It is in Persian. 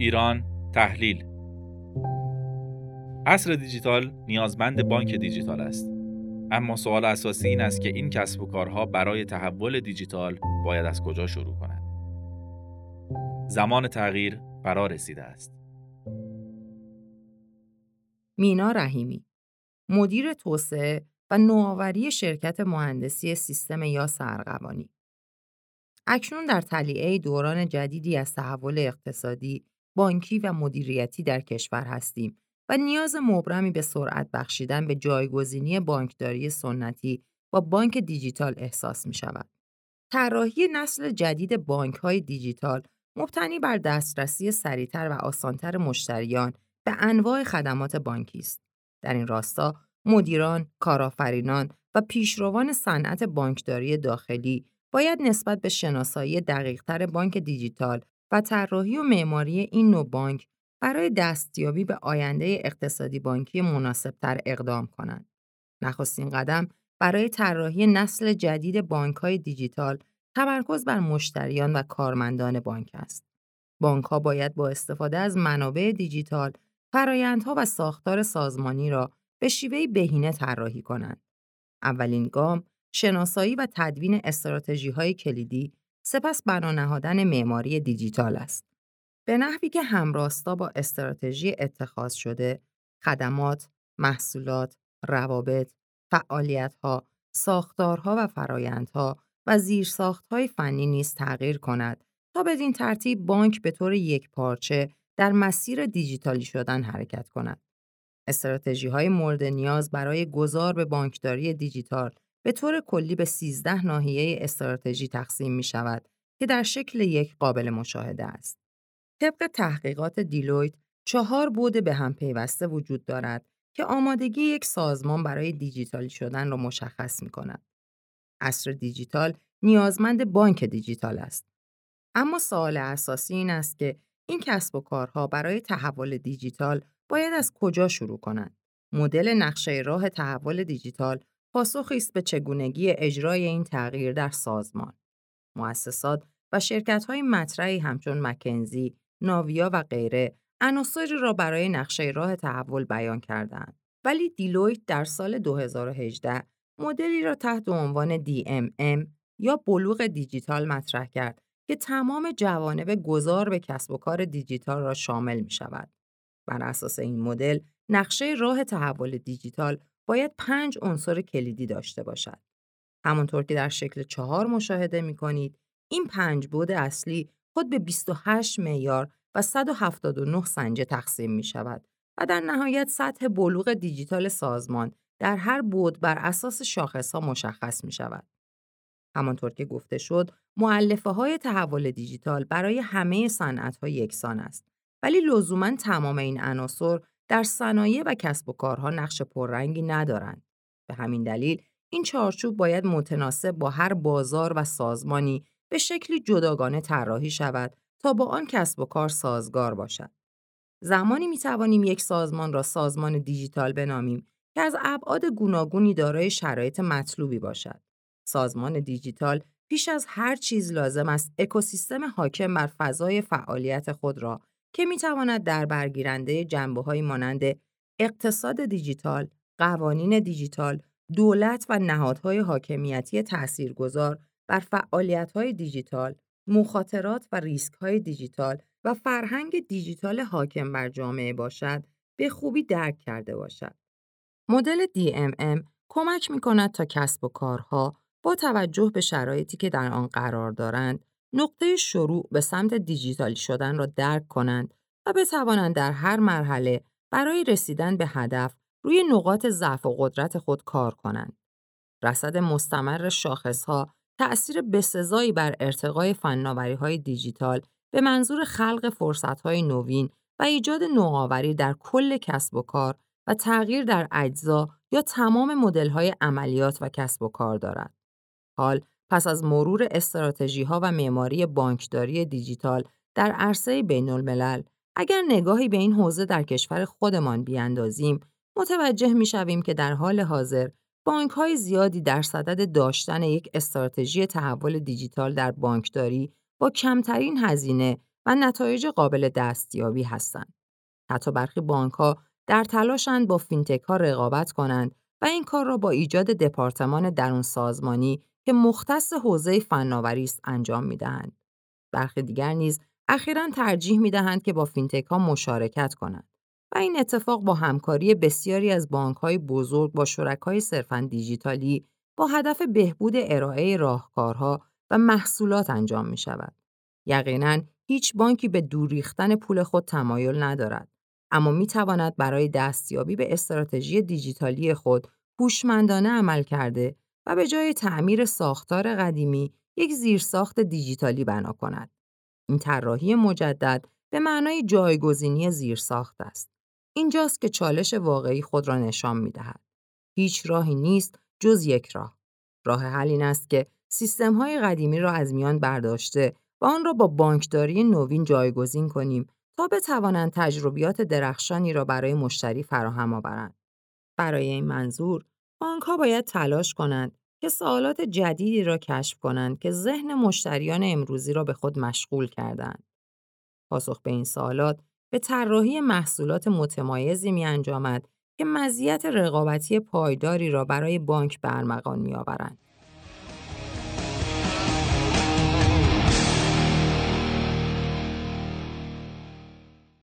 ایران تحلیل. عصر دیجیتال نیازمند بانک دیجیتال است. اما سوال اساسی این است که این کسب و کارها برای تحول دیجیتال باید از کجا شروع کنند زمان تغییر فرا رسیده است. مینا رحیمی مدیر توسعه و نوآوری شرکت مهندسی سیستم یا سرقوانی. اکنون در تلیعه دوران جدیدی از تحول اقتصادی، بانکی و مدیریتی در کشور هستیم و نیاز مبرمی به سرعت بخشیدن به جایگزینی بانکداری سنتی با بانک دیجیتال احساس می شود. طراحی نسل جدید بانک های دیجیتال مبتنی بر دسترسی سریعتر و آسانتر مشتریان به انواع خدمات بانکی است. در این راستا مدیران، کارآفرینان و پیشروان صنعت بانکداری داخلی باید نسبت به شناسایی دقیقتر بانک دیجیتال و طراحی و معماری این نوع بانک برای دستیابی به آینده اقتصادی بانکی مناسبتر اقدام کنند. نخستین قدم برای طراحی نسل جدید بانک های دیجیتال تمرکز بر مشتریان و کارمندان بانک است. بانک ها باید با استفاده از منابع دیجیتال فرایندها و ساختار سازمانی را به شیوهی بهینه طراحی کنند. اولین گام شناسایی و تدوین استراتژی های کلیدی سپس بنا نهادن معماری دیجیتال است. به نحوی که همراستا با استراتژی اتخاذ شده، خدمات، محصولات، روابط، فعالیت‌ها، ساختارها و فرایندها و زیرساختهای فنی نیز تغییر کند تا بدین ترتیب بانک به طور یک پارچه در مسیر دیجیتالی شدن حرکت کند. استراتژی های مورد نیاز برای گذار به بانکداری دیجیتال به طور کلی به 13 ناحیه استراتژی تقسیم می شود که در شکل یک قابل مشاهده است. طبق تحقیقات دیلویت، چهار بود به هم پیوسته وجود دارد که آمادگی یک سازمان برای دیجیتالی شدن را مشخص می کند. اصر دیجیتال نیازمند بانک دیجیتال است. اما سوال اساسی این است که این کسب و کارها برای تحول دیجیتال باید از کجا شروع کنند؟ مدل نقشه راه تحول دیجیتال پاسخی است به چگونگی اجرای این تغییر در سازمان. مؤسسات و شرکت‌های مطرحی همچون مکنزی، ناویا و غیره عناصری را برای نقشه راه تحول بیان کردند. ولی دیلویت در سال 2018 مدلی را تحت عنوان DMM یا بلوغ دیجیتال مطرح کرد که تمام جوانب گذار به کسب و کار دیجیتال را شامل می شود. بر اساس این مدل، نقشه راه تحول دیجیتال باید پنج عنصر کلیدی داشته باشد. همانطور که در شکل چهار مشاهده می کنید، این پنج بود اصلی خود به 28 معیار و 179 سنجه تقسیم می شود و در نهایت سطح بلوغ دیجیتال سازمان در هر بود بر اساس شاخص ها مشخص می شود. همانطور که گفته شد، معلفه های تحول دیجیتال برای همه صنعت ها یکسان است. ولی لزوما تمام این عناصر در صنایع و کسب و کارها نقش پررنگی ندارند. به همین دلیل این چارچوب باید متناسب با هر بازار و سازمانی به شکلی جداگانه طراحی شود تا با آن کسب و کار سازگار باشد. زمانی می توانیم یک سازمان را سازمان دیجیتال بنامیم که از ابعاد گوناگونی دارای شرایط مطلوبی باشد. سازمان دیجیتال پیش از هر چیز لازم است اکوسیستم حاکم بر فضای فعالیت خود را که می تواند در برگیرنده جنبه های مانند اقتصاد دیجیتال، قوانین دیجیتال، دولت و نهادهای حاکمیتی تاثیرگذار بر فعالیت‌های دیجیتال، مخاطرات و ریسک‌های دیجیتال و فرهنگ دیجیتال حاکم بر جامعه باشد، به خوبی درک کرده باشد. مدل DMM کمک می کند تا کسب و کارها با توجه به شرایطی که در آن قرار دارند، نقطه شروع به سمت دیجیتالی شدن را درک کنند و بتوانند در هر مرحله برای رسیدن به هدف روی نقاط ضعف و قدرت خود کار کنند. رصد مستمر شاخصها تأثیر بسزایی بر ارتقای فناوری های دیجیتال به منظور خلق فرصت های نوین و ایجاد نوآوری در کل کسب و کار و تغییر در اجزا یا تمام مدل های عملیات و کسب و کار دارد. حال پس از مرور استراتژی ها و معماری بانکداری دیجیتال در عرصه بین الملل، اگر نگاهی به این حوزه در کشور خودمان بیاندازیم، متوجه می شویم که در حال حاضر بانک های زیادی در صدد داشتن یک استراتژی تحول دیجیتال در بانکداری با کمترین هزینه و نتایج قابل دستیابی هستند. حتی برخی بانک ها در تلاشند با فینتک ها رقابت کنند و این کار را با ایجاد دپارتمان درون سازمانی که مختص حوزه فناوری است انجام می دهند. برخی دیگر نیز اخیرا ترجیح می دهند که با فینتک ها مشارکت کنند و این اتفاق با همکاری بسیاری از بانک های بزرگ با شرکای صرفا دیجیتالی با هدف بهبود ارائه راهکارها و محصولات انجام می شود. یقینا هیچ بانکی به دور ریختن پول خود تمایل ندارد اما می تواند برای دستیابی به استراتژی دیجیتالی خود هوشمندانه عمل کرده به جای تعمیر ساختار قدیمی یک زیرساخت دیجیتالی بنا کند. این طراحی مجدد به معنای جایگزینی زیرساخت است. اینجاست که چالش واقعی خود را نشان می دهد. هیچ راهی نیست جز یک راه. راه حل این است که سیستم های قدیمی را از میان برداشته و آن را با بانکداری نوین جایگزین کنیم تا بتوانند تجربیات درخشانی را برای مشتری فراهم آورند. برای این منظور، بانک ها باید تلاش کنند که سوالات جدیدی را کشف کنند که ذهن مشتریان امروزی را به خود مشغول کردند. پاسخ به این سوالات به طراحی محصولات متمایزی می انجامد که مزیت رقابتی پایداری را برای بانک برمغان می آورند.